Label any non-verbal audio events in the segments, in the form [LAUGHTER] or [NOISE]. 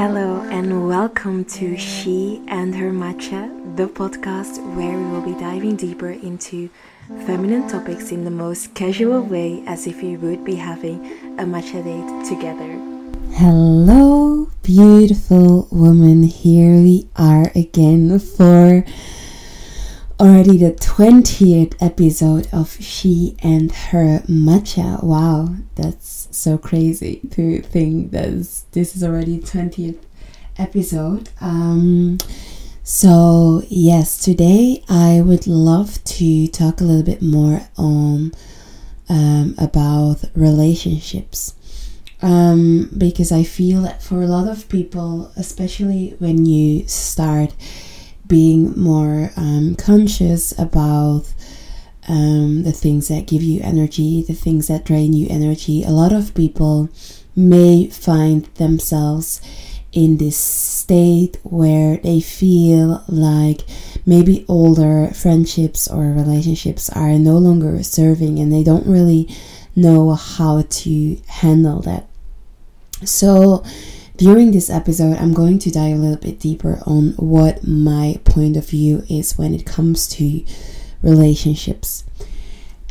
Hello, and welcome to She and Her Matcha, the podcast where we will be diving deeper into feminine topics in the most casual way as if we would be having a matcha date together. Hello, beautiful woman. Here we are again for already the 20th episode of She and Her Matcha. Wow, that's so crazy to think that this is already 20th episode. Um, so, yes, today I would love to talk a little bit more on um, about relationships. Um, because I feel that for a lot of people, especially when you start being more um, conscious about um, the things that give you energy, the things that drain you energy. A lot of people may find themselves in this state where they feel like maybe older friendships or relationships are no longer serving and they don't really know how to handle that. So, during this episode, I'm going to dive a little bit deeper on what my point of view is when it comes to relationships.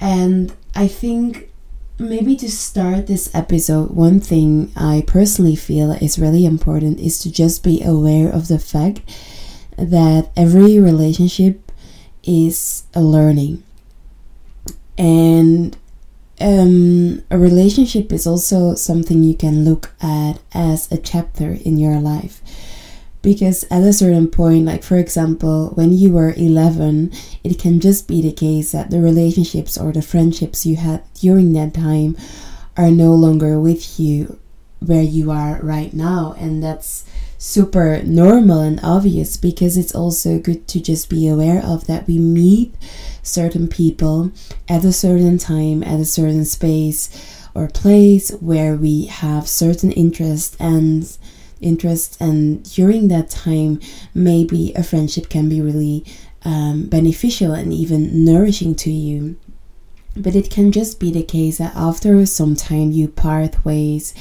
And I think maybe to start this episode, one thing I personally feel is really important is to just be aware of the fact that every relationship is a learning. And um, a relationship is also something you can look at as a chapter in your life. Because at a certain point, like for example, when you were 11, it can just be the case that the relationships or the friendships you had during that time are no longer with you where you are right now. And that's super normal and obvious because it's also good to just be aware of that we meet certain people at a certain time, at a certain space or place where we have certain interest and interest and during that time maybe a friendship can be really um, beneficial and even nourishing to you. But it can just be the case that after some time you part ways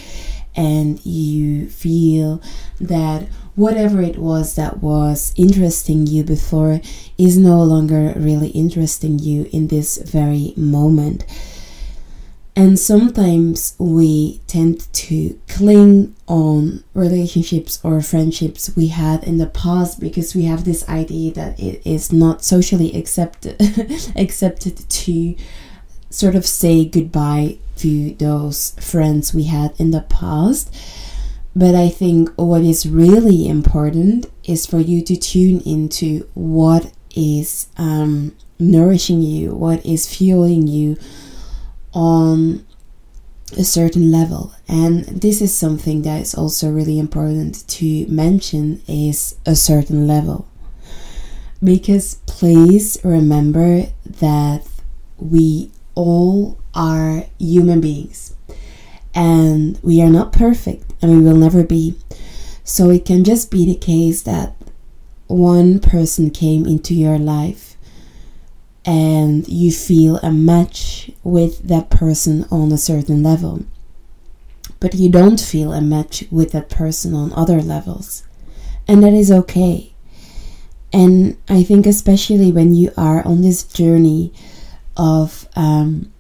and you feel that whatever it was that was interesting you before is no longer really interesting you in this very moment. And sometimes we tend to cling on relationships or friendships we had in the past because we have this idea that it is not socially accepted [LAUGHS] accepted to sort of say goodbye to those friends we had in the past but I think what is really important is for you to tune into what is um, nourishing you, what is fueling you on a certain level. And this is something that is also really important to mention is a certain level. Because please remember that we all are human beings and we are not perfect and we will never be. So it can just be the case that one person came into your life and you feel a match with that person on a certain level, but you don't feel a match with that person on other levels, and that is okay. And I think, especially when you are on this journey of um,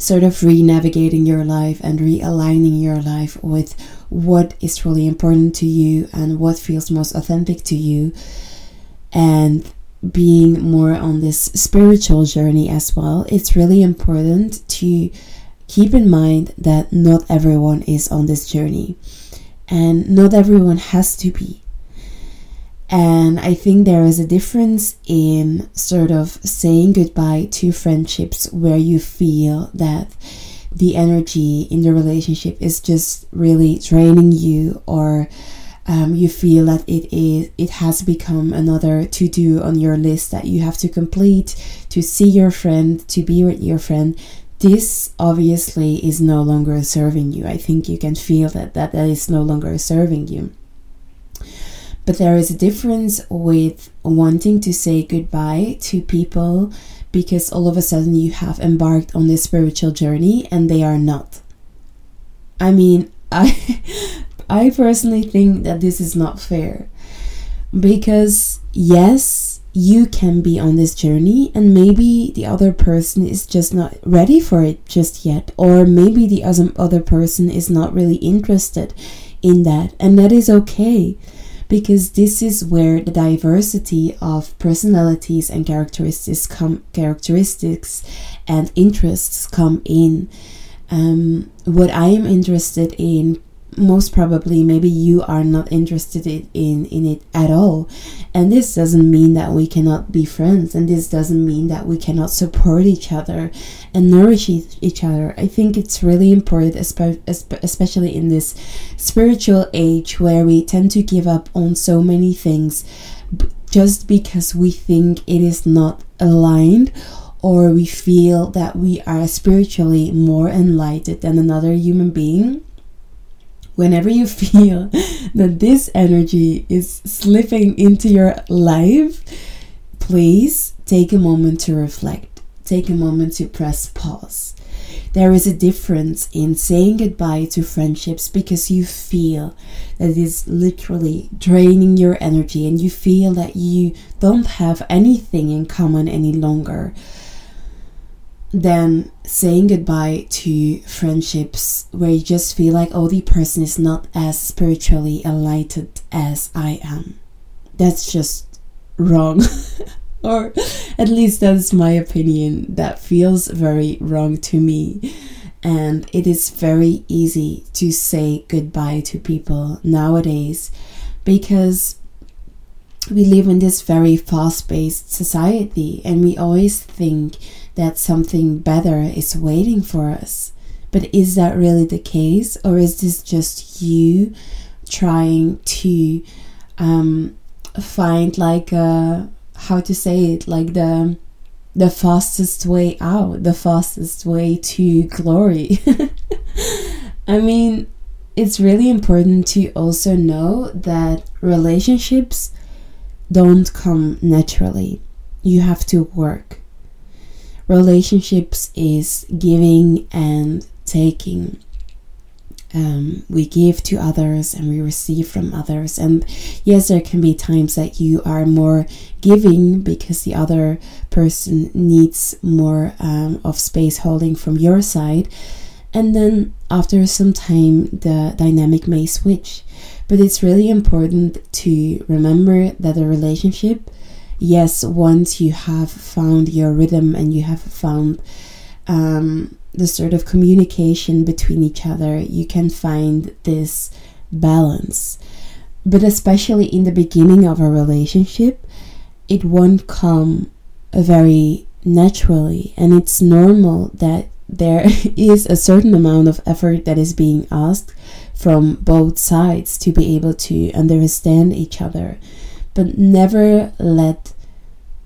sort of re navigating your life and realigning your life with what is really important to you and what feels most authentic to you, and being more on this spiritual journey as well, it's really important to keep in mind that not everyone is on this journey and not everyone has to be. And I think there is a difference in sort of saying goodbye to friendships where you feel that the energy in the relationship is just really draining you or um, you feel that it is it has become another to do on your list that you have to complete to see your friend to be with your friend. This obviously is no longer serving you. I think you can feel that that, that is no longer serving you but there is a difference with wanting to say goodbye to people because all of a sudden you have embarked on this spiritual journey and they are not. I mean, I [LAUGHS] I personally think that this is not fair. Because, yes, you can be on this journey, and maybe the other person is just not ready for it just yet, or maybe the other person is not really interested in that, and that is okay because this is where the diversity of personalities and characteristics come characteristics and interests come in. Um, what i am interested in most probably maybe you are not interested in in it at all. And this doesn't mean that we cannot be friends and this doesn't mean that we cannot support each other and nourish each other. I think it's really important especially in this spiritual age where we tend to give up on so many things just because we think it is not aligned or we feel that we are spiritually more enlightened than another human being whenever you [LAUGHS] feel that this energy is slipping into your life, please take a moment to reflect. Take a moment to press pause. There is a difference in saying goodbye to friendships because you feel that it is literally draining your energy and you feel that you don't have anything in common any longer than saying goodbye to friendships where you just feel like, oh, the person is not as spiritually enlightened as I am. That's just wrong. [LAUGHS] or at least that's my opinion. That feels very wrong to me. And it is very easy to say goodbye to people nowadays because we live in this very fast paced society and we always think that something better is waiting for us. But is that really the case, or is this just you trying to um, find like a how to say it, like the the fastest way out, the fastest way to glory? [LAUGHS] I mean, it's really important to also know that relationships don't come naturally. You have to work relationships is giving and taking. Um, we give to others and we receive from others. And yes, there can be times that you are more giving because the other person needs more um, of space holding from your side. And then after some time, the dynamic may switch. But it's really important to remember that a relationship yes, once you have found your rhythm and you have found um, the sort of communication between each other, you can find this balance. But especially in the beginning of a relationship, it won't come very naturally, and it's normal that there [LAUGHS] is a certain amount of effort that is being asked from both sides to be able to understand each other but never let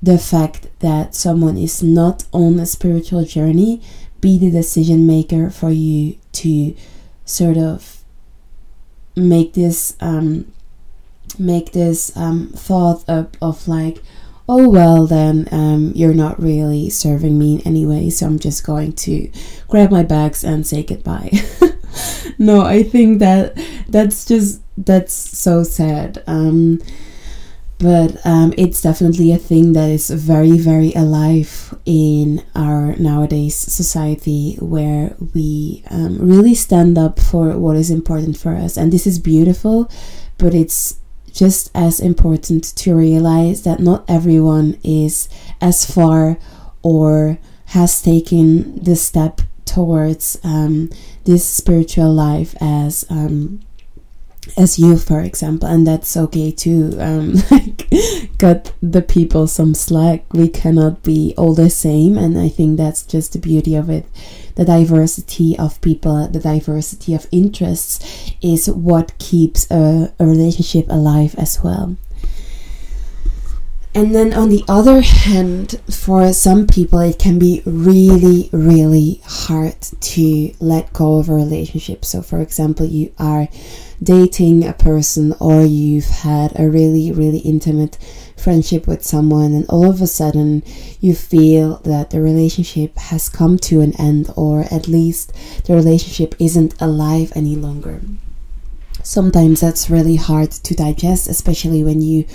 the fact that someone is not on a spiritual journey be the decision maker for you to sort of make this um, make this um, thought up of like oh well then um, you're not really serving me anyway so i'm just going to grab my bags and say goodbye. [LAUGHS] No i think that that's just that's so sad. Um, but um, it's definitely a thing that is very very alive in our nowadays society where we um, really stand up for what is important for us. And this is beautiful but it's just as important to realize that not everyone is as far or has taken the step towards um, this spiritual life as um, as you for example and that's okay too um [LAUGHS] like cut the people some slack. We cannot be all the same and i think that's just the beauty of it. The diversity of people the diversity of interests is what keeps a, a relationship alive as well and then on the other hand, for some people, it can be really, really hard to let go of a relationship. So, for example, you are dating a person or you've had a really, really intimate friendship with someone, and all of a sudden you feel that the relationship has come to an end, or at least the relationship isn't alive any longer. Sometimes that's really hard to digest, especially when you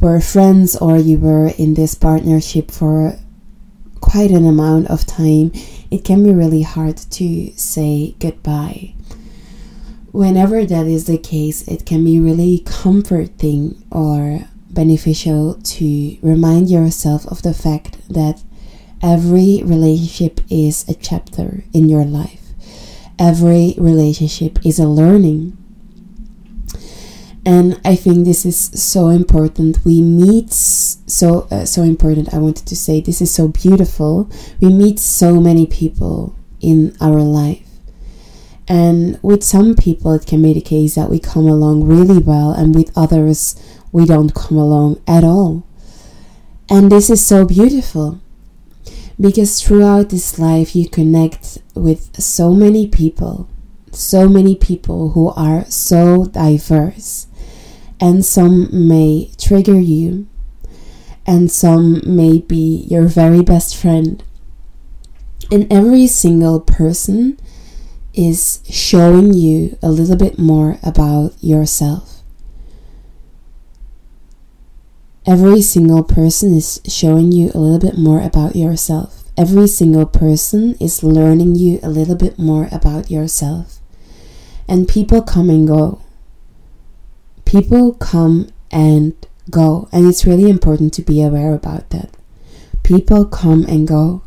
were friends or you were in this partnership for quite an amount of time. It can be really hard to say goodbye. Whenever that is the case, it can be really comforting or beneficial to remind yourself of the fact that every relationship is a chapter in your life. Every relationship is a learning. And I think this is so important. We meet so uh, so important. I wanted to say this is so beautiful. We meet so many people in our life. And with some people, it can be the case that we come along really well, and with others, we don't come along at all. And this is so beautiful because throughout this life, you connect with so many people, so many people who are so diverse, and some may trigger you, and some may be your very best friend. And every single person is showing you a little bit more about yourself. Every single person is showing you a little bit more about yourself. Every single person is learning you a little bit more about yourself. And people come and go. People come and go. And it's really important to be aware about that. People come and go.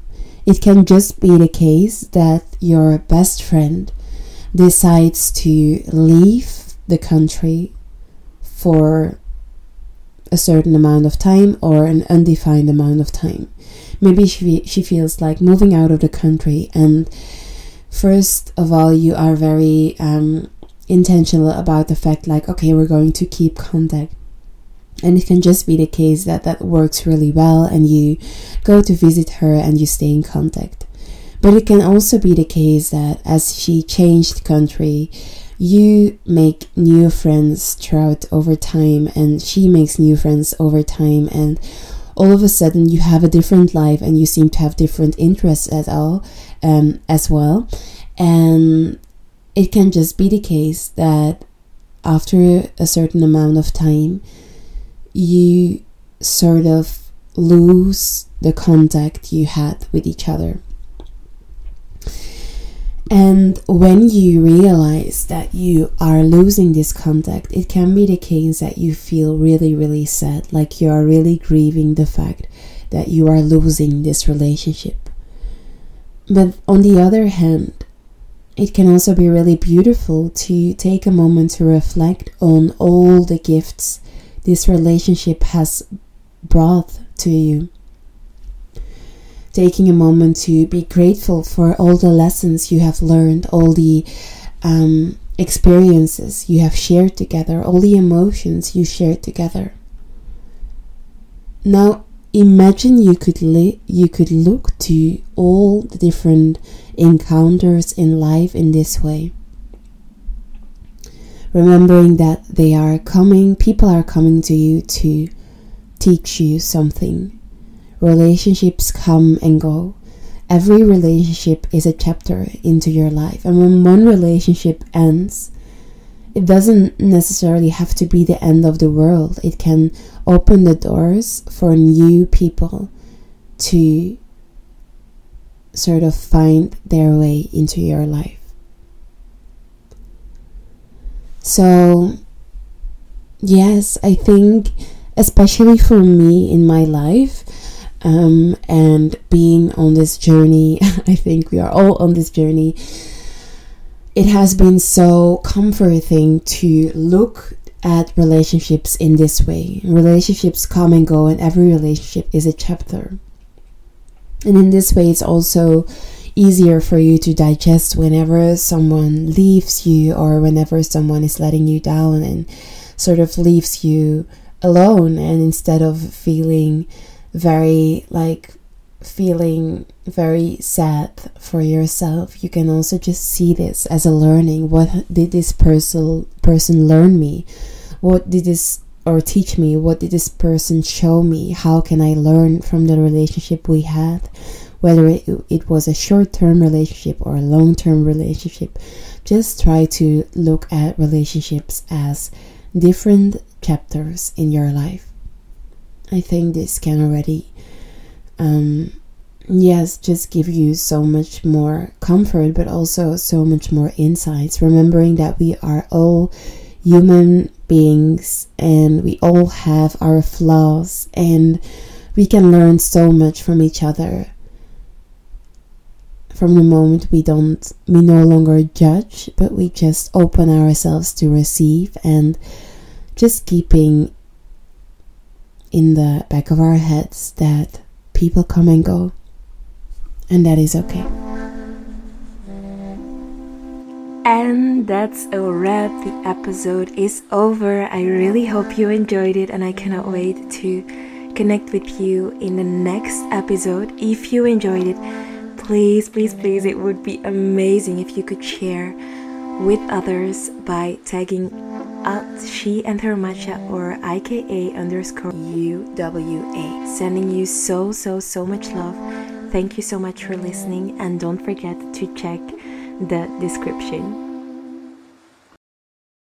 It can just be the case that your best friend decides to leave the country for a certain amount of time or an undefined amount of time. Maybe she, she feels like moving out of the country, and first of all, you are very um, intentional about the fact, like, okay, we're going to keep contact. And it can just be the case that that works really well, and you go to visit her and you stay in contact. But it can also be the case that as she changed country, you make new friends throughout over time and she makes new friends over time and all of a sudden you have a different life and you seem to have different interests at all um, as well and it can just be the case that after a certain amount of time you sort of lose the contact you had with each other and when you realize that you are losing this contact, it can be the case that you feel really, really sad, like you are really grieving the fact that you are losing this relationship. But on the other hand, it can also be really beautiful to take a moment to reflect on all the gifts this relationship has brought to you taking a moment to be grateful for all the lessons you have learned, all the um, experiences you have shared together, all the emotions you shared together. Now imagine you could li- you could look to all the different encounters in life in this way. Remembering that they are coming, people are coming to you to teach you something relationships come and go. Every relationship is a chapter into your life. And when one relationship ends, it doesn't necessarily have to be the end of the world. It can open the doors for new people to sort of find their way into your life. So, yes, I think, especially for me in my life, um, and being on this journey, [LAUGHS] I think we are all on this journey. It has been so comforting to look at relationships in this way. Relationships come and go, and every relationship is a chapter. And in this way, it's also easier for you to digest whenever someone leaves you or whenever someone is letting you down and sort of leaves you alone. And instead of feeling very like feeling very sad for yourself you can also just see this as a learning. What did this person person learn me? What did this or teach me? What did this person show me? How can i learn from the relationship we had? Whether it, it was a short-term relationship or a long-term relationship just try to look at relationships as different chapters in your life. I think this can already, um, yes, just give you so much more comfort, but also so much more insights. Remembering that we are all human beings and we all have our flaws and we can learn so much from each other from the moment we don't we no longer judge but we just open ourselves to receive and just keeping in the back of our heads that people come and go and that is okay. And that's a wrap. The episode is over. I really hope you enjoyed it and i cannot wait to connect with you in the next episode. If you enjoyed it please, please, please, it would be amazing if you could share with others by tagging at she and her matcha or IKA underscore UWA. Sending you so, so, so much love. Thank you so much for listening, and don't forget to check the description.